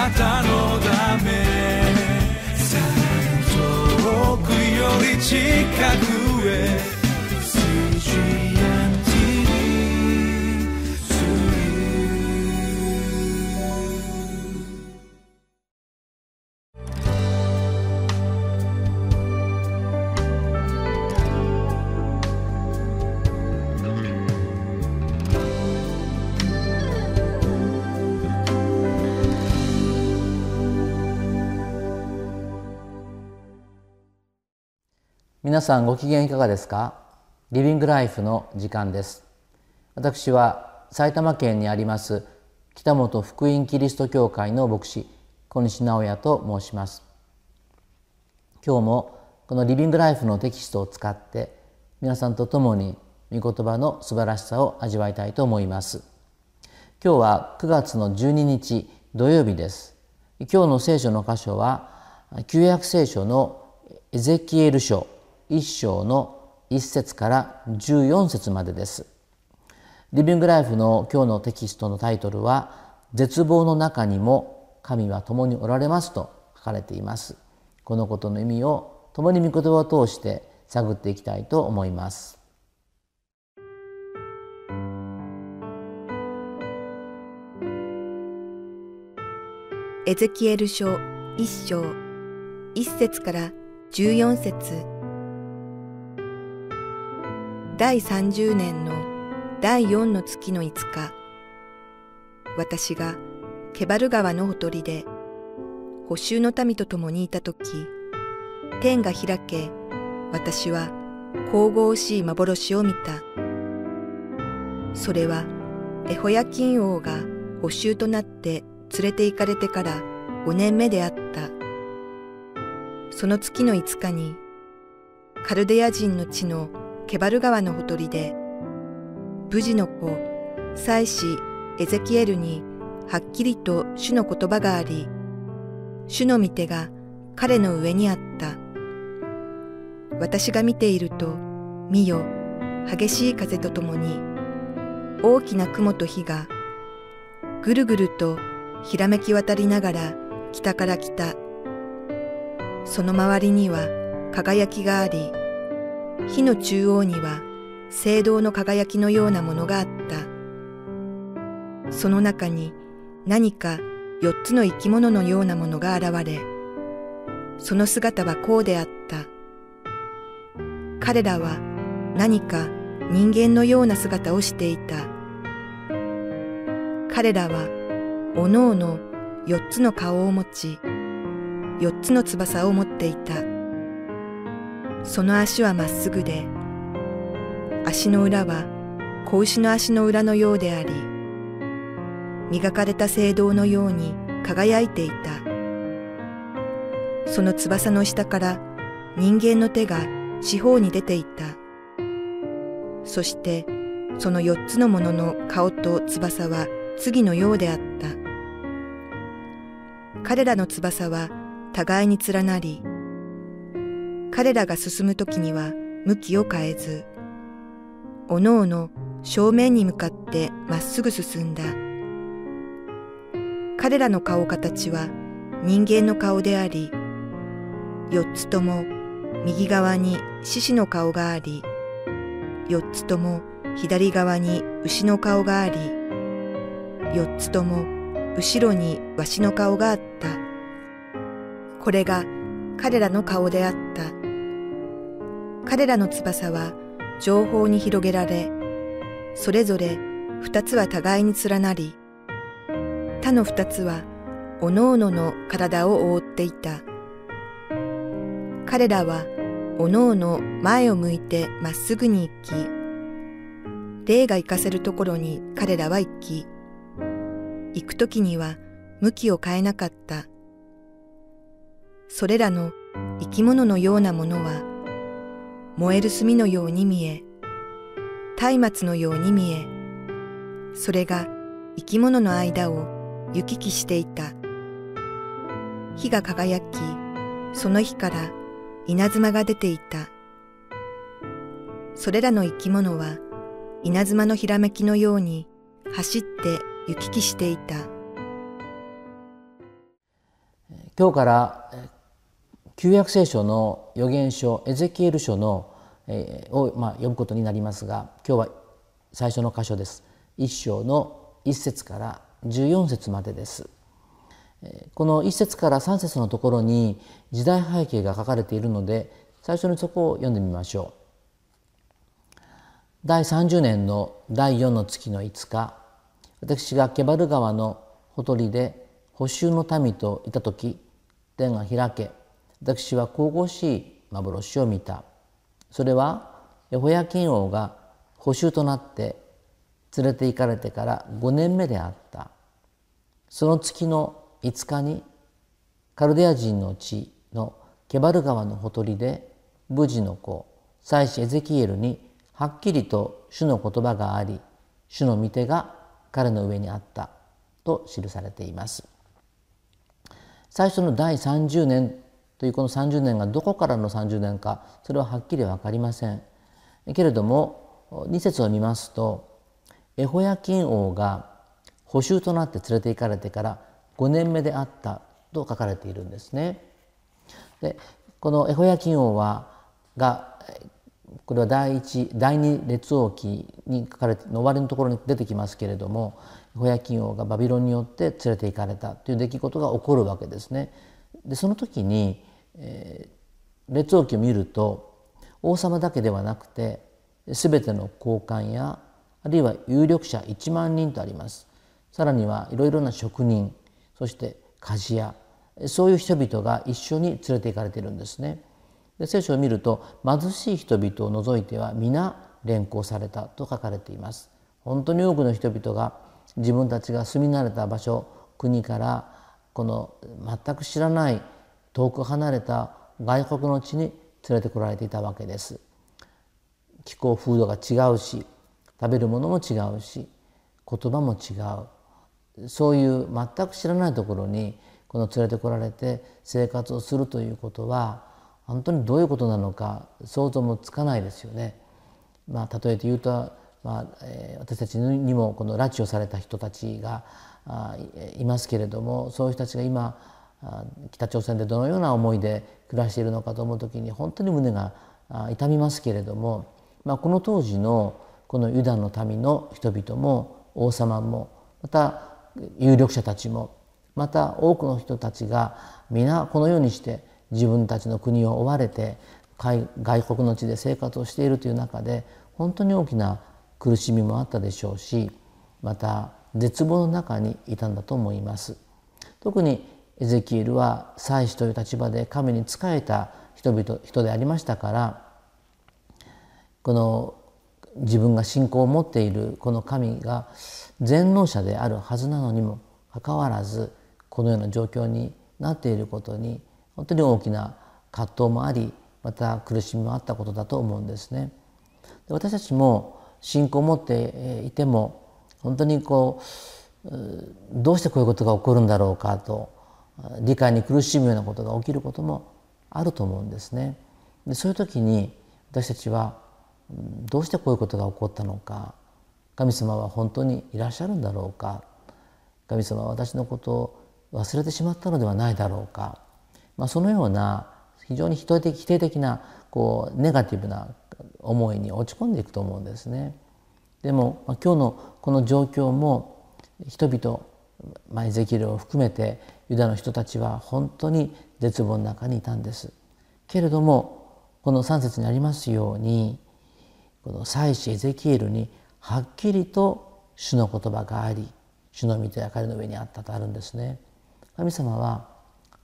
なたのため。さらに遠くより近くへ。皆さんご機嫌いかがですか？リビングライフの時間です。私は埼玉県にあります北本福音キリスト教会の牧師小西直也と申します。今日もこのリビングライフのテキストを使って皆さんと共に御言葉の素晴らしさを味わいたいと思います。今日は9月の12日土曜日です。今日の聖書の箇所は旧約聖書のエゼキエル書。1章の1節から14節までです。リビングライフの今日のテキストのタイトルは「絶望の中にも神は共におられます」と書かれています。このことの意味を共に御言葉を通して探っていきたいと思います。エゼキエル書1章1節から14節第30年の第4の月の5日、私がケバル川のほとりで補修の民と共にいたとき、天が開け、私は神々しい幻を見た。それはエホヤキン王が補修となって連れて行かれてから5年目であった。その月の5日に、カルデア人の地のケバル川のほとりで、無事の子、祭司エゼキエルにはっきりと主の言葉があり、主の御手が彼の上にあった。私が見ていると、見よ、激しい風とともに、大きな雲と火が、ぐるぐるとひらめき渡りながら北から来た。その周りには輝きがあり、火の中央には聖堂の輝きのようなものがあった。その中に何か四つの生き物のようなものが現れ、その姿はこうであった。彼らは何か人間のような姿をしていた。彼らはおのおの四つの顔を持ち、四つの翼を持っていた。その足はまっすぐで、足の裏は子牛の足の裏のようであり、磨かれた聖堂のように輝いていた。その翼の下から人間の手が四方に出ていた。そしてその四つのものの顔と翼は次のようであった。彼らの翼は互いに連なり、彼らが進む時には向きを変えず、おのおの正面に向かってまっすぐ進んだ。彼らの顔形は人間の顔であり、四つとも右側に獅子の顔があり、四つとも左側に牛の顔があり、四つとも後ろにわしの顔があった。これが彼らの顔であった。彼らの翼は情報に広げられ、それぞれ二つは互いに連なり、他の二つはおのおの体を覆っていた。彼らはおのおの前を向いてまっすぐに行き、霊が行かせるところに彼らは行き、行くときには向きを変えなかった。それらの生き物のようなものは燃える炭のように見え、松明のように見え、それが生き物の間を行き来していた。火が輝き、その火から稲妻が出ていた。それらの生き物は稲妻のひらめきのように走って行き来していた。今日から旧約聖書の預言書エゼキエル書の、えー、を、まあ、読むことになりますが今日は最初の箇所です一章の一節から14節までです。この一節から三節のところに時代背景が書かれているので最初にそこを読んでみましょう。第30年の第4の月の5日私がケバル川のほとりで補修の民といた時天が開け私は神々しい幻を見たそれはエホヤキン王が補修となって連れて行かれてから5年目であった。その月の5日にカルデア人の地のケバル川のほとりで無事の子祭司エゼキエルにはっきりと主の言葉があり主の御手が彼の上にあったと記されています。最初の第30年というこの30年がどこからの30年かそれははっきり分かりませんけれども2節を見ますとエホヤキン王が捕囚となって連れて行かれてから5年目であったと書かれているんですね。でこのエホヤキン王はがこれは第一第二列王記に書かれての終わりのところに出てきますけれどもエホヤキン王がバビロンによって連れて行かれたという出来事が起こるわけですね。でその時に、えー、列王記を見ると王様だけではなくて全ての高官やあるいは有力者1万人とあります。さらにはいろいろな職人そして鍛冶屋そういう人々が一緒に連れて行かれているんですね。で聖書を見ると貧しい人々を除いては皆連行されたと書かれています。本当に多くの人々が自分たちが住み慣れた場所国からこの全く知らない遠く離れた外国の地に連れてこられていたわけです気候風土が違うし食べるものも違うし言葉も違うそういう全く知らないところにこの連れてこられて生活をするということは本当にどういうことなのか想像もつかないですよね。まあ、例えて言うと、まあえー、私たちにもこの拉致をされた人たちがあいますけれどもそういう人たちが今北朝鮮でどのような思いで暮らしているのかと思う時に本当に胸が痛みますけれども、まあ、この当時のこのユダの民の人々も王様もまた有力者たちもまた多くの人たちが皆このようにして自分たちの国を追われて外国の地で生活をしているという中で本当に大きな苦しみもあったでしょうしまた絶望の中にいたんだと思います。特にエゼキエルは祭司という立場で神に仕えた人々人でありましたからこの自分が信仰を持っているこの神が全能者であるはずなのにもかかわらずこのような状況になっていることに本当に大きな葛藤もありまた苦しみもあったことだと思うんですね。で私たちも信仰を持っていても本当にこうどうしてこういうことが起こるんだろうかと理解に苦しむようなことが起きることもあると思うんですね。でそういう時に私たちはどうしてこういうことが起こったのか神様は本当にいらっしゃるんだろうか神様は私のことを忘れてしまったのではないだろうか、まあ、そのような非常に否定的否定的なこうネガティブな思いに落ち込んでいくと思うんですね。でも、ま、今日のこの状況も人々、まあ、ゼキルを含めてユダの人たちは本当に絶望の中にいたんです。けれどもこの3節にありますようにこの祭司エゼキエルにはっきりと主の言葉があり主の御手が彼の上にあったとあるんですね。神様は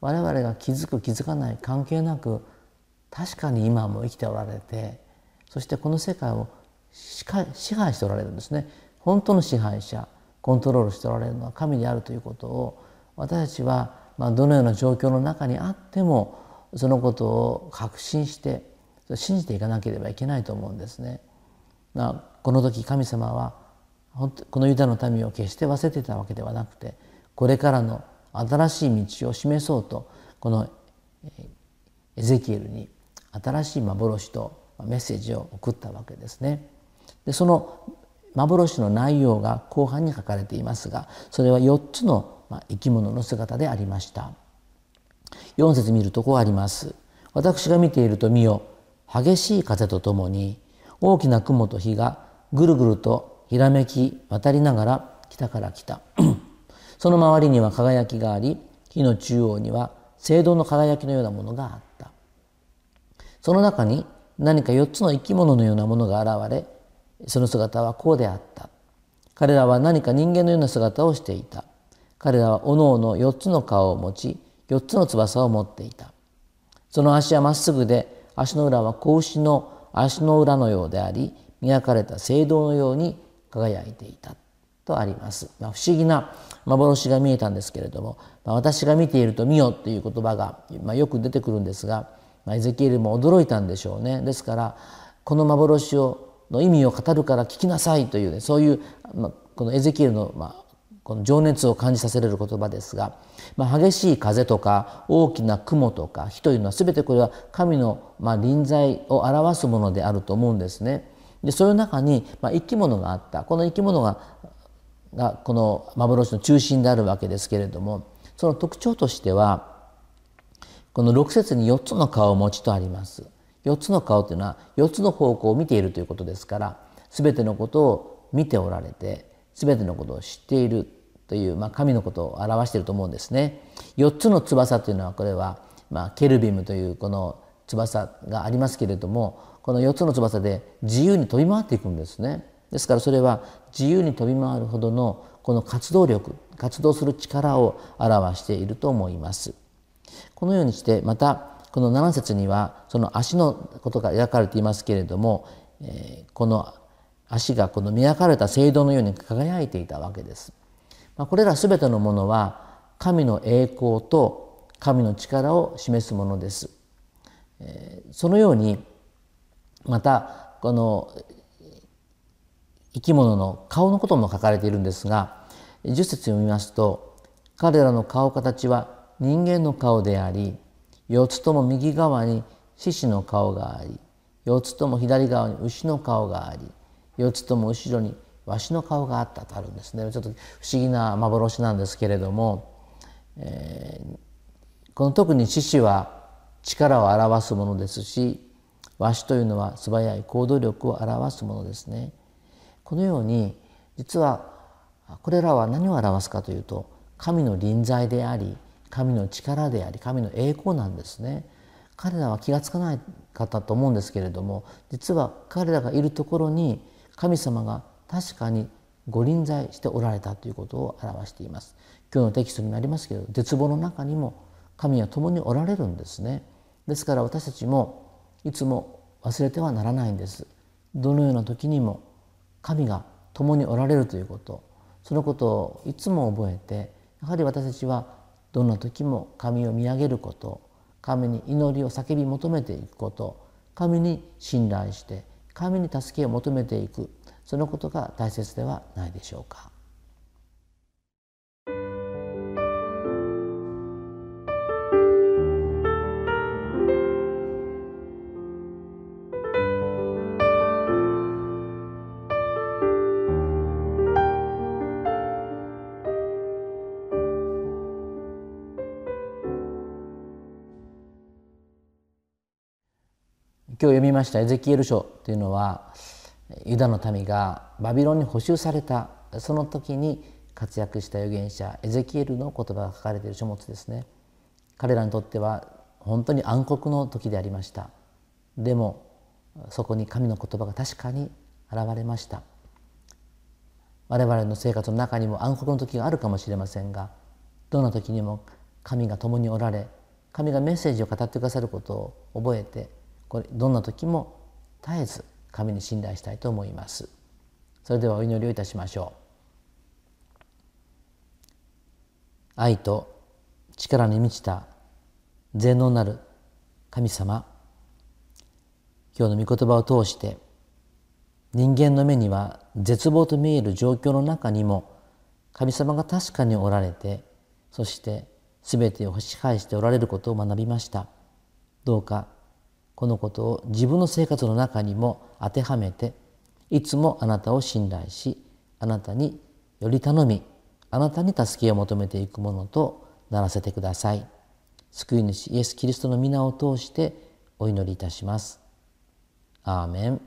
我々が気づく気づかない関係なく確かに今も生きておられてそしてこの世界を支配しておられるんですね本当の支配者コントロールしておられるのは神であるということを私たちはまあどのような状況の中にあってもそのことを確信して信じていかなければいけないと思うんですね。まあ、この時神様はこのユダの民を決して忘れていたわけではなくてこれからの新しい道を示そうとこのエゼキエルに新しい幻とメッセージを送ったわけですね。でその幻の内容が後半に書かれていますがそれは4つの生き物の姿でありました。4節見るとこうあります。私が見ていると見よ激しい風とともに大きな雲と火がぐるぐるとひらめき渡りながら北から来た。その周りには輝きがあり火の中央には聖堂の輝きのようなものがあった。その中に何か4つの生き物のようなものが現れその姿はこうであった。彼らは何か人間のような姿をしていた。彼らはおのおの4つの顔を持ち4つの翼を持っていた。その足はまっすぐで足の裏は子牛の足の裏のようであり磨かれた聖堂のように輝いていた。とあります、まあ、不思議な幻が見えたんですけれども、まあ、私が見ていると見よという言葉が、まあ、よく出てくるんですが、まあ、エゼキエルも驚いたんでしょうね。ですからこの幻をの意味を語るから聞きなさいというねそういう、まあ、このエゼキエルの、まあ、この情熱を感じさせられる言葉ですが、まあ、激しい風とか大きな雲とか火というのは全てこれは神の、まあ、臨在を表すものであると思うんですね。でそういう中に、まあ、生き物があったこの生き物ががこの幻の中心であるわけですけれどもその特徴としてはこの6節に4つの顔を持ちとあります。4つの顔というのは4つの方向を見ているということですから全てのことを見ておられて全てのことを知っているという、まあ、神のことを表していると思うんですね。4つの翼というのはこれは、まあ、ケルビムというこの翼がありますけれどもこの4つの翼で自由に飛び回っていくんですね。ですからそれは自由に飛び回るほどのこの活動力活動する力を表していると思います。このようにしてまたこの7節にはその足のことが描かれていますけれども、え、この足がこの磨かれた聖堂のように輝いていたわけです。ま、これら全てのものは神の栄光と神の力を示すものです。え、そのようにまたこの生き物の顔のことも書かれているんですが10節読みますと彼らの顔形は人間の顔であり4つとも右側に獅子の顔があり4つとも左側に牛の顔があり4つとも後ろにわしの顔があったとあるんですねちょっと不思議な幻なんですけれども、えー、この特に獅子は力を表すものですしわしというのは素早い行動力を表すものですね。このように実はこれらは何を表すかというと神の臨在であり神の力であり神の栄光なんですね。彼らは気が付かない方と思うんですけれども実は彼らがいるところに神様が確かにご臨在しておられたということを表しています。今日のテキストになりますけど絶望の中にも神は共におられるんですね。ですから私たちもいつも忘れてはならないんですどのような時にも神が共におられるということそのことをいつも覚えてやはり私たちはどんな時も神を見上げること神に祈りを叫び求めていくこと神に信頼して神に助けを求めていくそのことが大切ではないでしょうか。今日読みましたエゼキエル書というのはユダの民がバビロンに捕囚されたその時に活躍した預言者エゼキエルの言葉が書かれている書物ですね。彼らにとっては本当に暗黒の時でありました。でもそこに神の言葉が確かに現れました。我々の生活の中にも暗黒の時があるかもしれませんがどんな時にも神が共におられ神がメッセージを語ってくださることを覚えてこれどんな時も絶えず神に信頼したいと思います。それではお祈りをいたしましょう。愛と力に満ちた全能なる神様。今日の御言葉を通して人間の目には絶望と見える状況の中にも神様が確かにおられてそして全てを支配しておられることを学びました。どうかこのことを自分の生活の中にも当てはめていつもあなたを信頼しあなたにより頼みあなたに助けを求めていくものとならせてください救い主イエス・キリストの皆を通してお祈りいたします。アーメン